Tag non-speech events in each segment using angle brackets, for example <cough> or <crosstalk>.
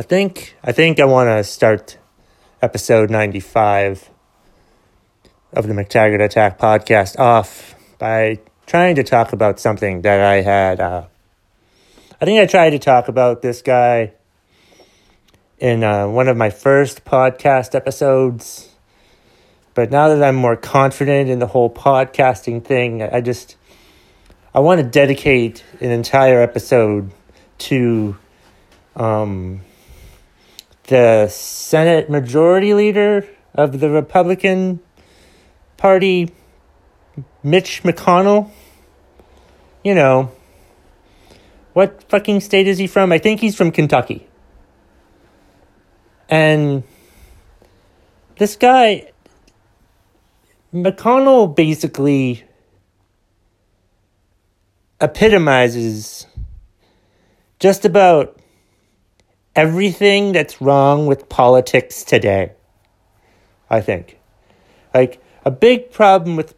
I think I think I want to start episode 95 of the McTaggart Attack podcast off by trying to talk about something that I had uh, I think I tried to talk about this guy in uh, one of my first podcast episodes. But now that I'm more confident in the whole podcasting thing, I just I want to dedicate an entire episode to um, the Senate Majority Leader of the Republican Party, Mitch McConnell. You know, what fucking state is he from? I think he's from Kentucky. And this guy, McConnell basically epitomizes just about everything that's wrong with politics today. I think. Like, a big problem with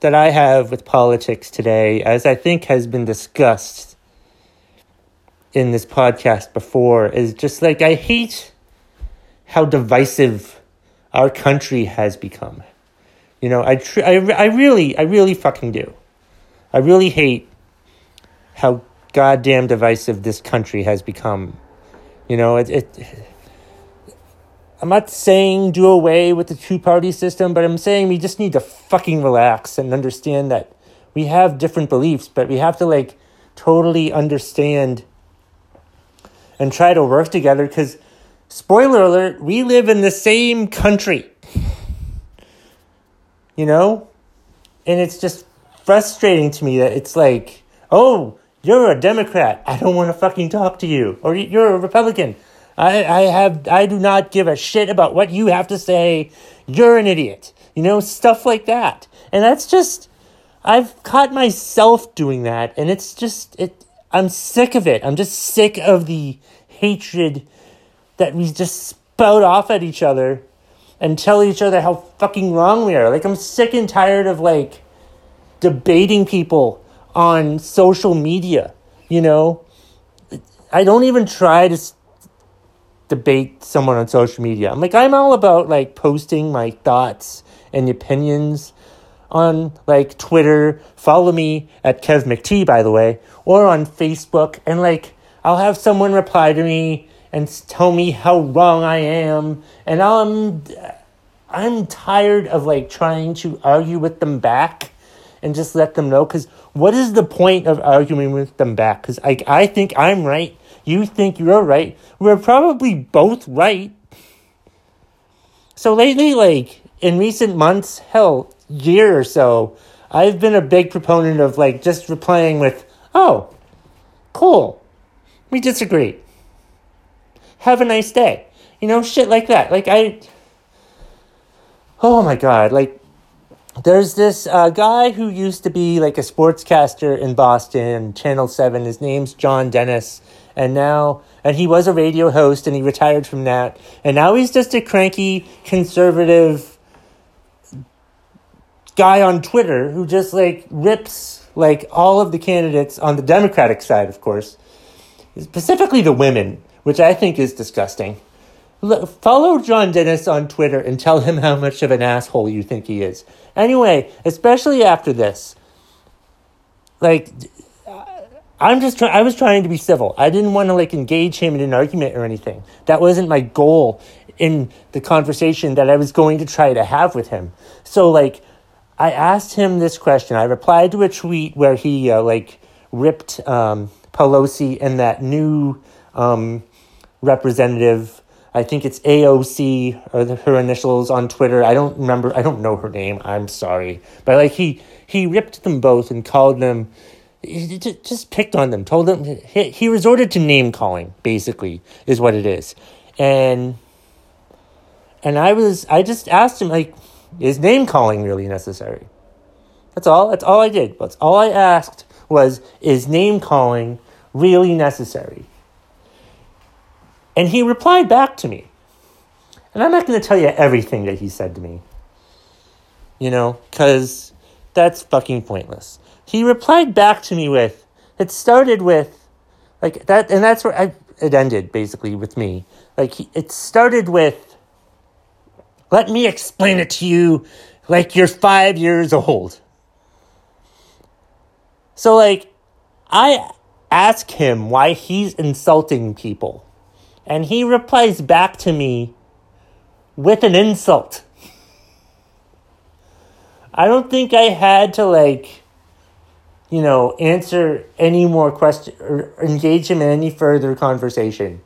that I have with politics today, as I think has been discussed in this podcast before, is just like I hate how divisive our country has become. You know, I, tr- I, I really, I really fucking do. I really hate how goddamn divisive this country has become. You know, it, it I'm not saying do away with the two party system, but I'm saying we just need to fucking relax and understand that we have different beliefs, but we have to like totally understand and try to work together because spoiler alert, we live in the same country. You know? And it's just frustrating to me that it's like, oh, you're a Democrat. I don't want to fucking talk to you. Or you're a Republican. I, I have I do not give a shit about what you have to say. You're an idiot. You know, stuff like that. And that's just I've caught myself doing that and it's just it I'm sick of it. I'm just sick of the hatred that we just spout off at each other and tell each other how fucking wrong we are. Like I'm sick and tired of like debating people on social media, you know? I don't even try to s- debate someone on social media. I'm like I'm all about like posting my thoughts and opinions on like Twitter. Follow me at Kev McT, by the way, or on Facebook, and like I'll have someone reply to me and tell me how wrong I am, and I'm I'm tired of like trying to argue with them back and just let them know because what is the point of arguing with them back? Because I I think I'm right, you think you're right, we're probably both right. So lately, like in recent months, hell, year or so, I've been a big proponent of like just replying with, "Oh, cool, we disagree. Have a nice day." You know, shit like that. Like I, oh my god, like there's this uh, guy who used to be like a sportscaster in Boston, Channel Seven. His name's John Dennis, and now and he was a radio host, and he retired from that, and now he's just a cranky conservative guy on Twitter who just like rips like all of the candidates on the Democratic side, of course, specifically the women, which I think is disgusting. Follow John Dennis on Twitter and tell him how much of an asshole you think he is. Anyway, especially after this, like, I'm just trying. I was trying to be civil. I didn't want to like engage him in an argument or anything. That wasn't my goal in the conversation that I was going to try to have with him. So like, I asked him this question. I replied to a tweet where he uh, like ripped um, Pelosi and that new um, representative. I think it's AOC or the, her initials on Twitter. I don't remember. I don't know her name. I'm sorry, but like he he ripped them both and called them. Just picked on them. Told them he, he resorted to name calling. Basically, is what it is, and and I was I just asked him like, is name calling really necessary? That's all. That's all I did. That's all I asked was, is name calling really necessary? And he replied back to me. And I'm not going to tell you everything that he said to me. You know, because that's fucking pointless. He replied back to me with, it started with, like that, and that's where I, it ended basically with me. Like he, it started with, "Let me explain it to you, like you're five years old." So like, I ask him why he's insulting people, and he replies back to me with an insult. I don't think I had to like, you know, answer any more questions or engage him in any further conversation.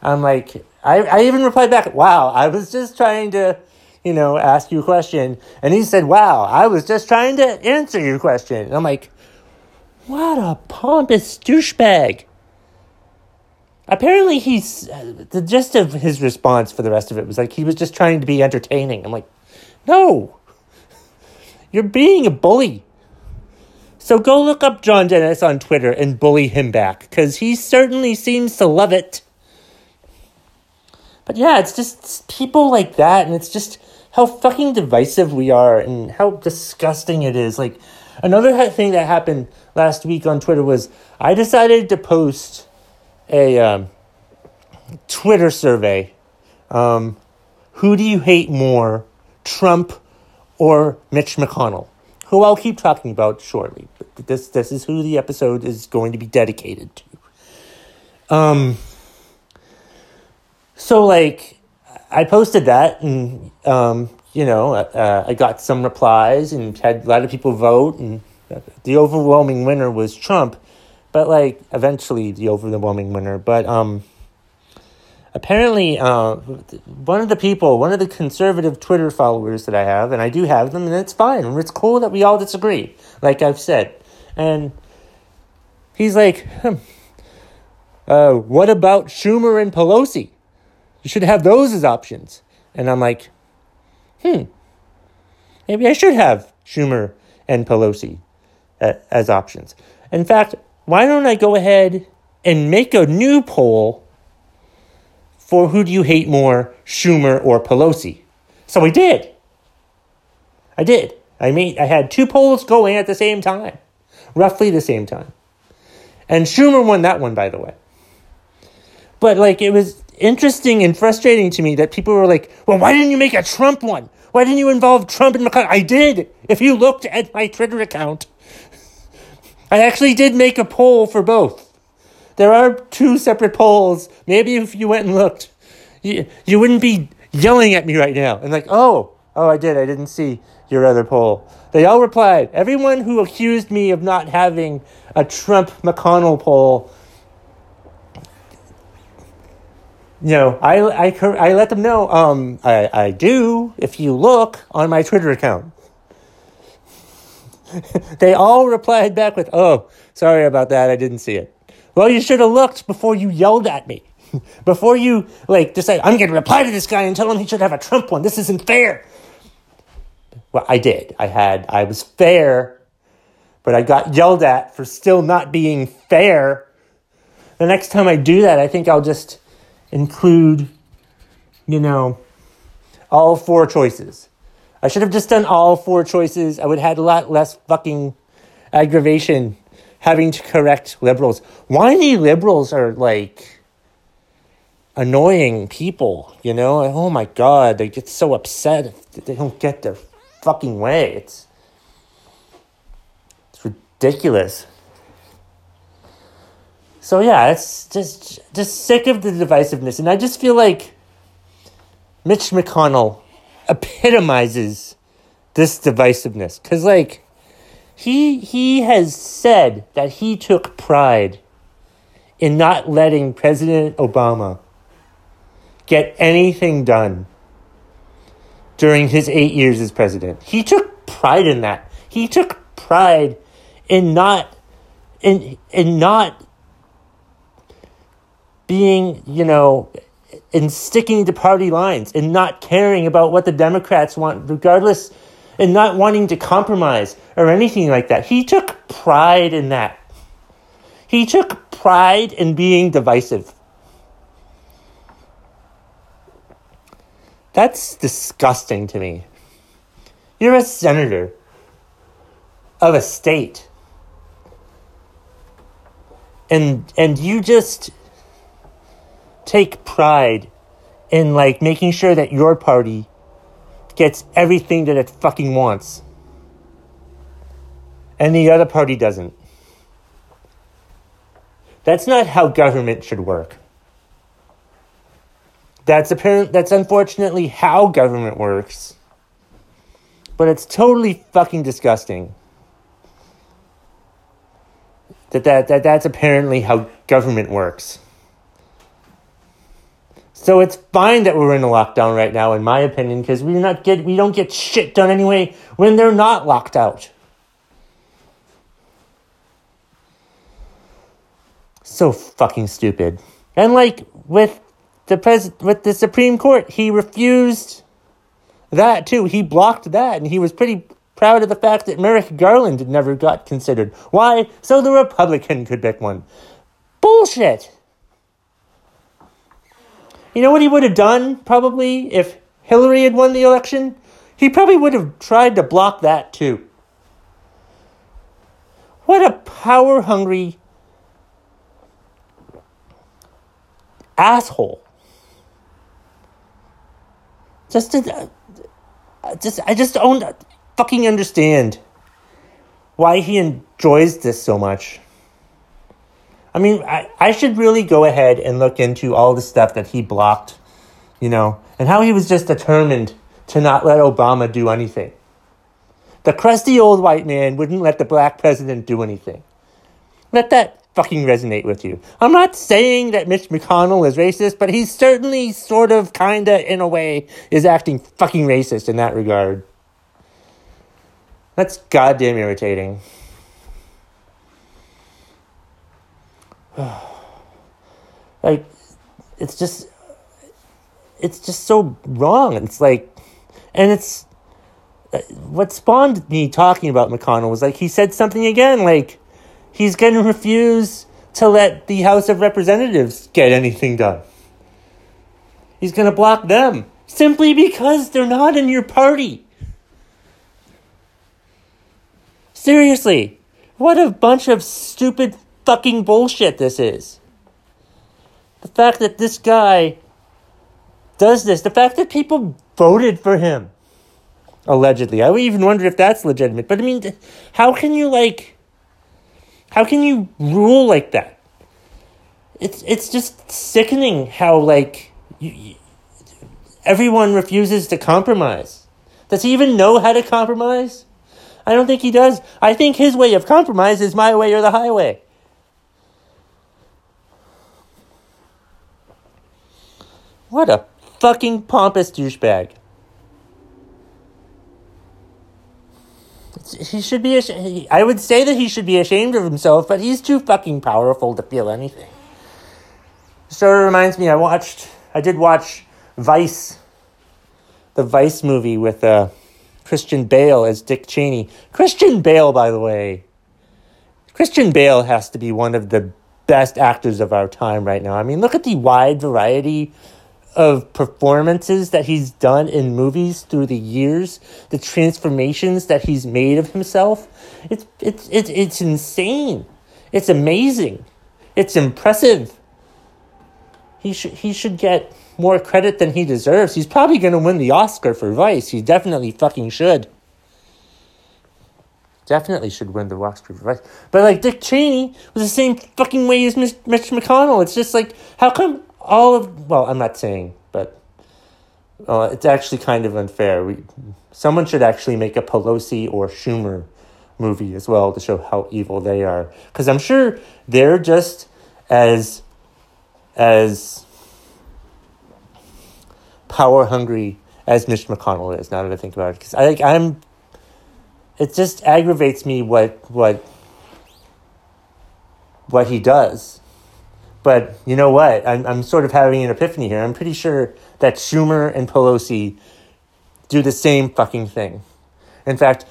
I'm like, I, I even replied back, wow, I was just trying to, you know, ask you a question. And he said, wow, I was just trying to answer your question. And I'm like, what a pompous douchebag. Apparently, he's uh, the gist of his response for the rest of it was like he was just trying to be entertaining. I'm like, no, you're being a bully. So go look up John Dennis on Twitter and bully him back, because he certainly seems to love it. But yeah, it's just people like that, and it's just how fucking divisive we are and how disgusting it is. Like, another thing that happened last week on Twitter was I decided to post a um, Twitter survey. Um, who do you hate more, Trump or Mitch McConnell, who I'll keep talking about shortly. But this this is who the episode is going to be dedicated to. Um. So like, I posted that, and um, you know, uh, I got some replies, and had a lot of people vote, and the overwhelming winner was Trump. But like, eventually, the overwhelming winner. But um apparently uh, one of the people one of the conservative twitter followers that i have and i do have them and it's fine it's cool that we all disagree like i've said. And he's like hmm, uh, what about schumer and pelosi? You should have those as options. And i'm like hmm maybe i should have schumer and pelosi uh, as options. In fact why don't i go ahead and make a new poll for who do you hate more, Schumer or Pelosi? So I did. I did. I made I had two polls going at the same time, roughly the same time. And Schumer won that one, by the way. But like it was interesting and frustrating to me that people were like, "Well, why didn't you make a Trump one? Why didn't you involve Trump and McConnell?" I did. If you looked at my Twitter account, I actually did make a poll for both. There are two separate polls. Maybe if you went and looked, you, you wouldn't be yelling at me right now and like, oh, oh, I did. I didn't see your other poll. They all replied. Everyone who accused me of not having a Trump McConnell poll, you know, I, I, I let them know, um, I, I do if you look on my Twitter account. <laughs> they all replied back with, oh, sorry about that. I didn't see it. Well, you should have looked before you yelled at me. <laughs> before you, like, decide, I'm going to reply to this guy and tell him he should have a Trump one. This isn't fair. Well, I did. I had, I was fair, but I got yelled at for still not being fair. The next time I do that, I think I'll just include, you know, all four choices. I should have just done all four choices. I would have had a lot less fucking aggravation having to correct liberals. Whiny liberals are like annoying people, you know? Oh my god, they get so upset if they don't get their fucking way. It's it's ridiculous. So yeah, it's just just sick of the divisiveness and I just feel like Mitch McConnell epitomizes this divisiveness cuz like he he has said that he took pride in not letting President Obama get anything done during his 8 years as president. He took pride in that. He took pride in not in in not being, you know, in sticking to party lines and not caring about what the Democrats want regardless and not wanting to compromise or anything like that. He took pride in that. He took pride in being divisive. That's disgusting to me. You're a senator of a state. And and you just take pride in like making sure that your party gets everything that it fucking wants. And the other party doesn't. That's not how government should work. That's apparent that's unfortunately how government works. But it's totally fucking disgusting. That, that, that that's apparently how government works. So it's fine that we're in a lockdown right now, in my opinion, because we not get we don't get shit done anyway when they're not locked out. So fucking stupid. And like with the pres with the Supreme Court, he refused that too. He blocked that, and he was pretty proud of the fact that Merrick Garland never got considered. Why? So the Republican could pick one. Bullshit. You know what he would have done probably if Hillary had won the election? He probably would have tried to block that too. What a power hungry asshole. Just to, uh, just I just don't fucking understand why he enjoys this so much. I mean, I, I should really go ahead and look into all the stuff that he blocked, you know, and how he was just determined to not let Obama do anything. The crusty old white man wouldn't let the black president do anything. Let that fucking resonate with you. I'm not saying that Mitch McConnell is racist, but he's certainly sort of kinda in a way is acting fucking racist in that regard. That's goddamn irritating. <sighs> like it's just it's just so wrong. It's like and it's uh, what spawned me talking about McConnell was like he said something again like he's going to refuse to let the House of Representatives get anything done. He's going to block them simply because they're not in your party. Seriously, what a bunch of stupid fucking bullshit this is. The fact that this guy does this, the fact that people voted for him, allegedly. I even wonder if that's legitimate. But I mean, how can you like how can you rule like that? It's it's just sickening how like you, you, everyone refuses to compromise. Does he even know how to compromise? I don't think he does. I think his way of compromise is my way or the highway. What a fucking pompous douchebag. he should be. Ashamed. I would say that he should be ashamed of himself, but he's too fucking powerful to feel anything. Sort of reminds me. I watched. I did watch Vice, the Vice movie with uh, Christian Bale as Dick Cheney. Christian Bale, by the way. Christian Bale has to be one of the best actors of our time right now. I mean, look at the wide variety of performances that he's done in movies through the years, the transformations that he's made of himself, it's it's it's it's insane. It's amazing. It's impressive. He should he should get more credit than he deserves. He's probably going to win the Oscar for Vice. He definitely fucking should. Definitely should win the Oscar for Vice. But like Dick Cheney was the same fucking way as Mitch McConnell. It's just like how come all of well, I'm not saying, but uh, it's actually kind of unfair. We, someone should actually make a Pelosi or Schumer movie as well to show how evil they are, because I'm sure they're just as as power hungry as Mitch McConnell is. Now that I think about it, because I I'm, it just aggravates me what what what he does but you know what? I'm, I'm sort of having an epiphany here. I'm pretty sure that Schumer and Pelosi do the same fucking thing. In fact,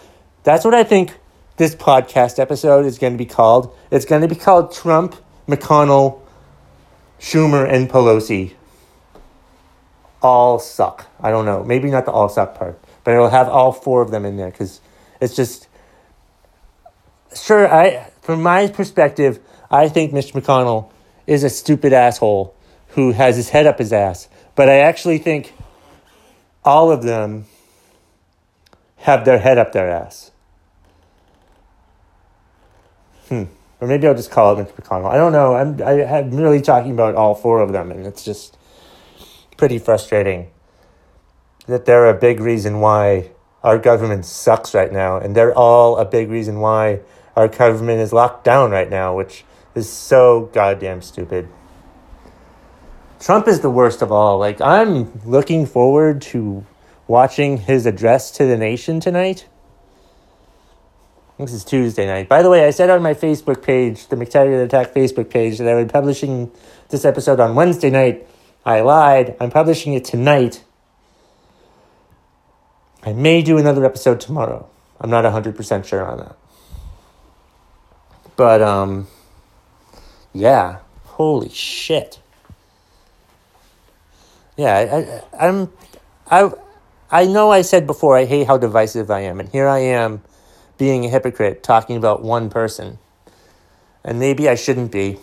that's what I think this podcast episode is going to be called. It's going to be called Trump, McConnell, Schumer, and Pelosi all suck. I don't know. Maybe not the all suck part, but it'll have all four of them in there because it's just. Sure, I from my perspective, I think Mr. McConnell is a stupid asshole who has his head up his ass. But I actually think all of them have their head up their ass. Hmm. Or maybe I'll just call it Mitch McConnell. I don't know. I'm I, am really talking about all four of them, and it's just pretty frustrating that they're a big reason why our government sucks right now, and they're all a big reason why our government is locked down right now, which is so goddamn stupid. Trump is the worst of all. Like, I'm looking forward to watching his address to the nation tonight. This is Tuesday night. By the way, I said on my Facebook page, the McTaggart Attack Facebook page, that I would be publishing this episode on Wednesday night. I lied. I'm publishing it tonight. I may do another episode tomorrow. I'm not 100% sure on that. But, um, yeah. Holy shit. Yeah, I, I, I'm, I, I know I said before I hate how divisive I am, and here I am being a hypocrite talking about one person. And maybe I shouldn't be.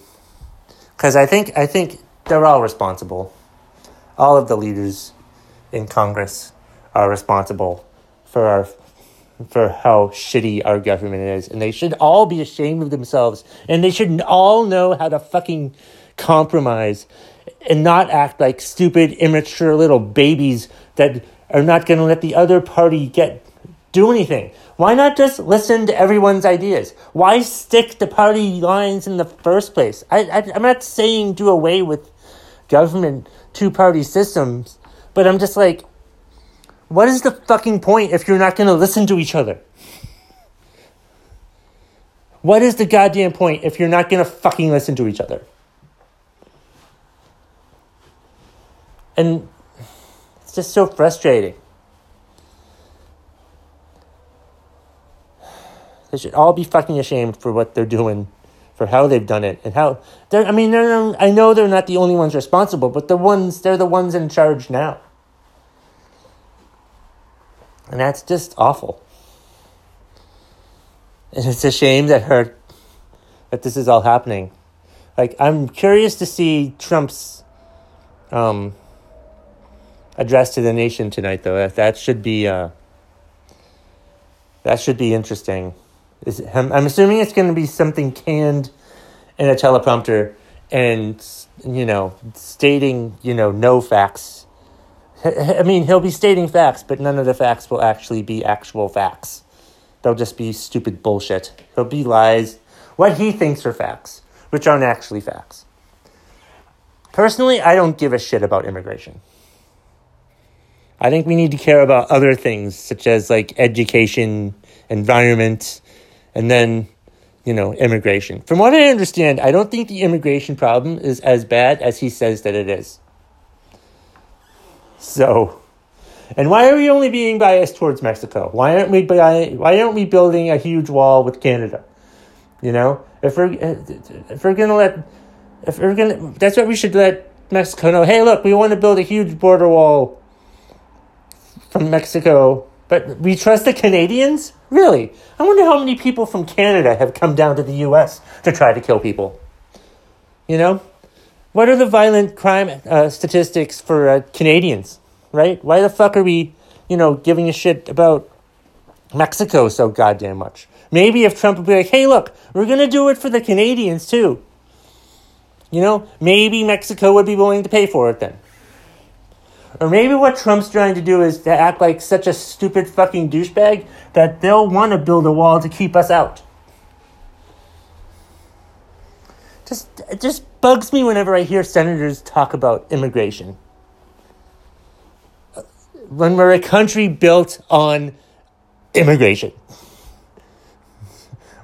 Because I think, I think they're all responsible. All of the leaders in Congress are responsible for our for how shitty our government is and they should all be ashamed of themselves and they should all know how to fucking compromise and not act like stupid immature little babies that are not going to let the other party get do anything. Why not just listen to everyone's ideas? Why stick to party lines in the first place? I, I i'm not saying do away with government two party systems but i'm just like what is the fucking point if you're not going to listen to each other? What is the goddamn point if you're not going to fucking listen to each other? And it's just so frustrating. They should all be fucking ashamed for what they're doing, for how they've done it, and how they're. I mean, they're. I know they're not the only ones responsible, but the ones they're the ones in charge now. And that's just awful. And it's a shame that her that this is all happening. Like I'm curious to see Trump's um, address to the nation tonight, though. That that should be uh, that should be interesting. Is, I'm, I'm assuming it's going to be something canned in a teleprompter, and you know, stating you know no facts I mean, he'll be stating facts, but none of the facts will actually be actual facts. They'll just be stupid bullshit. He'll be lies, what he thinks are facts, which aren't actually facts. Personally, I don't give a shit about immigration. I think we need to care about other things, such as like education, environment, and then, you know, immigration. From what I understand, I don't think the immigration problem is as bad as he says that it is. So, and why are we only being biased towards Mexico? Why aren't we why aren't we building a huge wall with Canada? You know, if we're if we're gonna let if we're gonna that's what we should let Mexico know. Hey, look, we want to build a huge border wall from Mexico, but we trust the Canadians. Really, I wonder how many people from Canada have come down to the U.S. to try to kill people. You know, what are the violent crime uh, statistics for uh, Canadians, right? Why the fuck are we, you know, giving a shit about Mexico so goddamn much? Maybe if Trump would be like, hey, look, we're going to do it for the Canadians too. You know, maybe Mexico would be willing to pay for it then. Or maybe what Trump's trying to do is to act like such a stupid fucking douchebag that they'll want to build a wall to keep us out. Just, just bugs me whenever I hear senators talk about immigration. When we're a country built on immigration,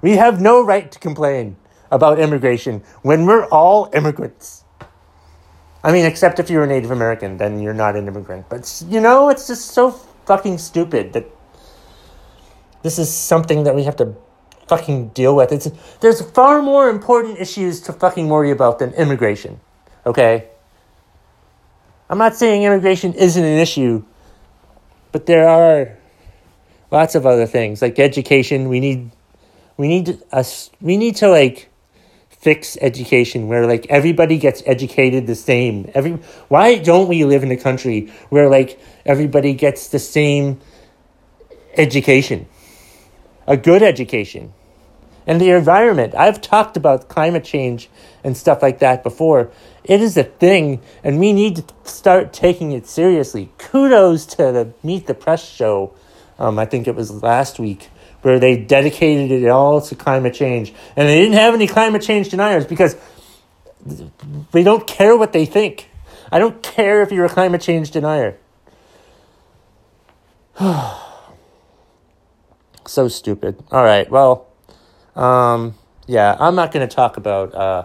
we have no right to complain about immigration when we're all immigrants. I mean, except if you're a Native American, then you're not an immigrant. But, you know, it's just so fucking stupid that this is something that we have to fucking deal with. It's there's far more important issues to fucking worry about than immigration. Okay? I'm not saying immigration isn't an issue, but there are lots of other things like education. We need we need us we need to like fix education where like everybody gets educated the same. Every why don't we live in a country where like everybody gets the same education? A good education. And the environment. I've talked about climate change and stuff like that before. It is a thing, and we need to start taking it seriously. Kudos to the Meet the Press show. Um, I think it was last week where they dedicated it all to climate change. And they didn't have any climate change deniers because they don't care what they think. I don't care if you're a climate change denier. <sighs> <sighs> so stupid. All right, well, um, yeah, I'm not going to talk about. Uh,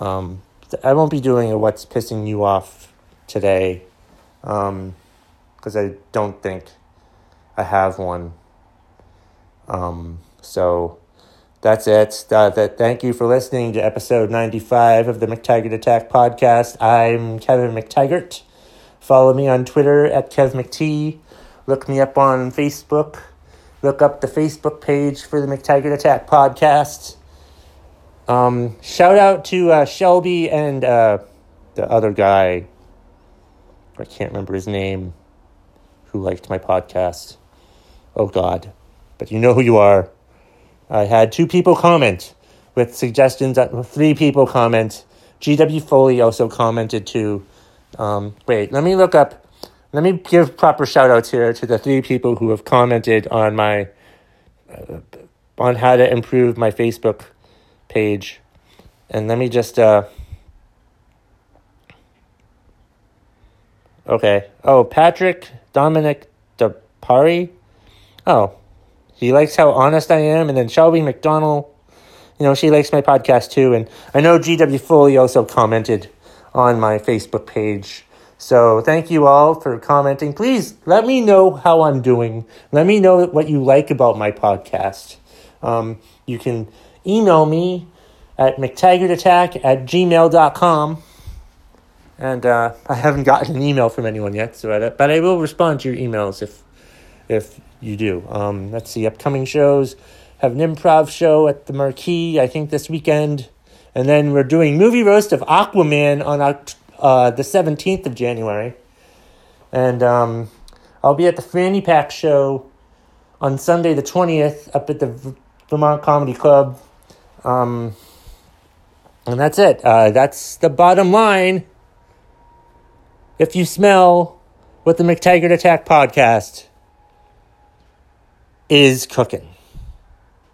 um, I won't be doing a what's pissing you off today, because um, I don't think I have one. Um, so that's it. Uh, that, thank you for listening to episode 95 of the McTaggart Attack podcast. I'm Kevin McTaggart. Follow me on Twitter at KevMcT. Look me up on Facebook. Look up the Facebook page for the McTaggart Attack podcast. Um, shout out to uh, Shelby and uh, the other guy. I can't remember his name. Who liked my podcast? Oh God but you know who you are. I had two people comment with suggestions, three people comment. GW Foley also commented too. Um, wait, let me look up. Let me give proper shout outs here to the three people who have commented on my uh, on how to improve my Facebook page. And let me just uh Okay. Oh, Patrick Dominic DePari. Oh, he likes how honest I am. And then Shelby McDonald, you know, she likes my podcast too. And I know GW Foley also commented on my Facebook page. So thank you all for commenting. Please let me know how I'm doing. Let me know what you like about my podcast. Um, you can email me at mctaggartattack at gmail.com. And uh, I haven't gotten an email from anyone yet, so I, but I will respond to your emails if if you do. Um, let's see, upcoming shows. Have an improv show at the Marquee, I think this weekend. And then we're doing movie roast of Aquaman on uh, the 17th of January. And um, I'll be at the Fanny Pack show on Sunday the 20th up at the Vermont Comedy Club. Um, and that's it. Uh, that's the bottom line. If you smell what the McTaggart Attack podcast is cooking.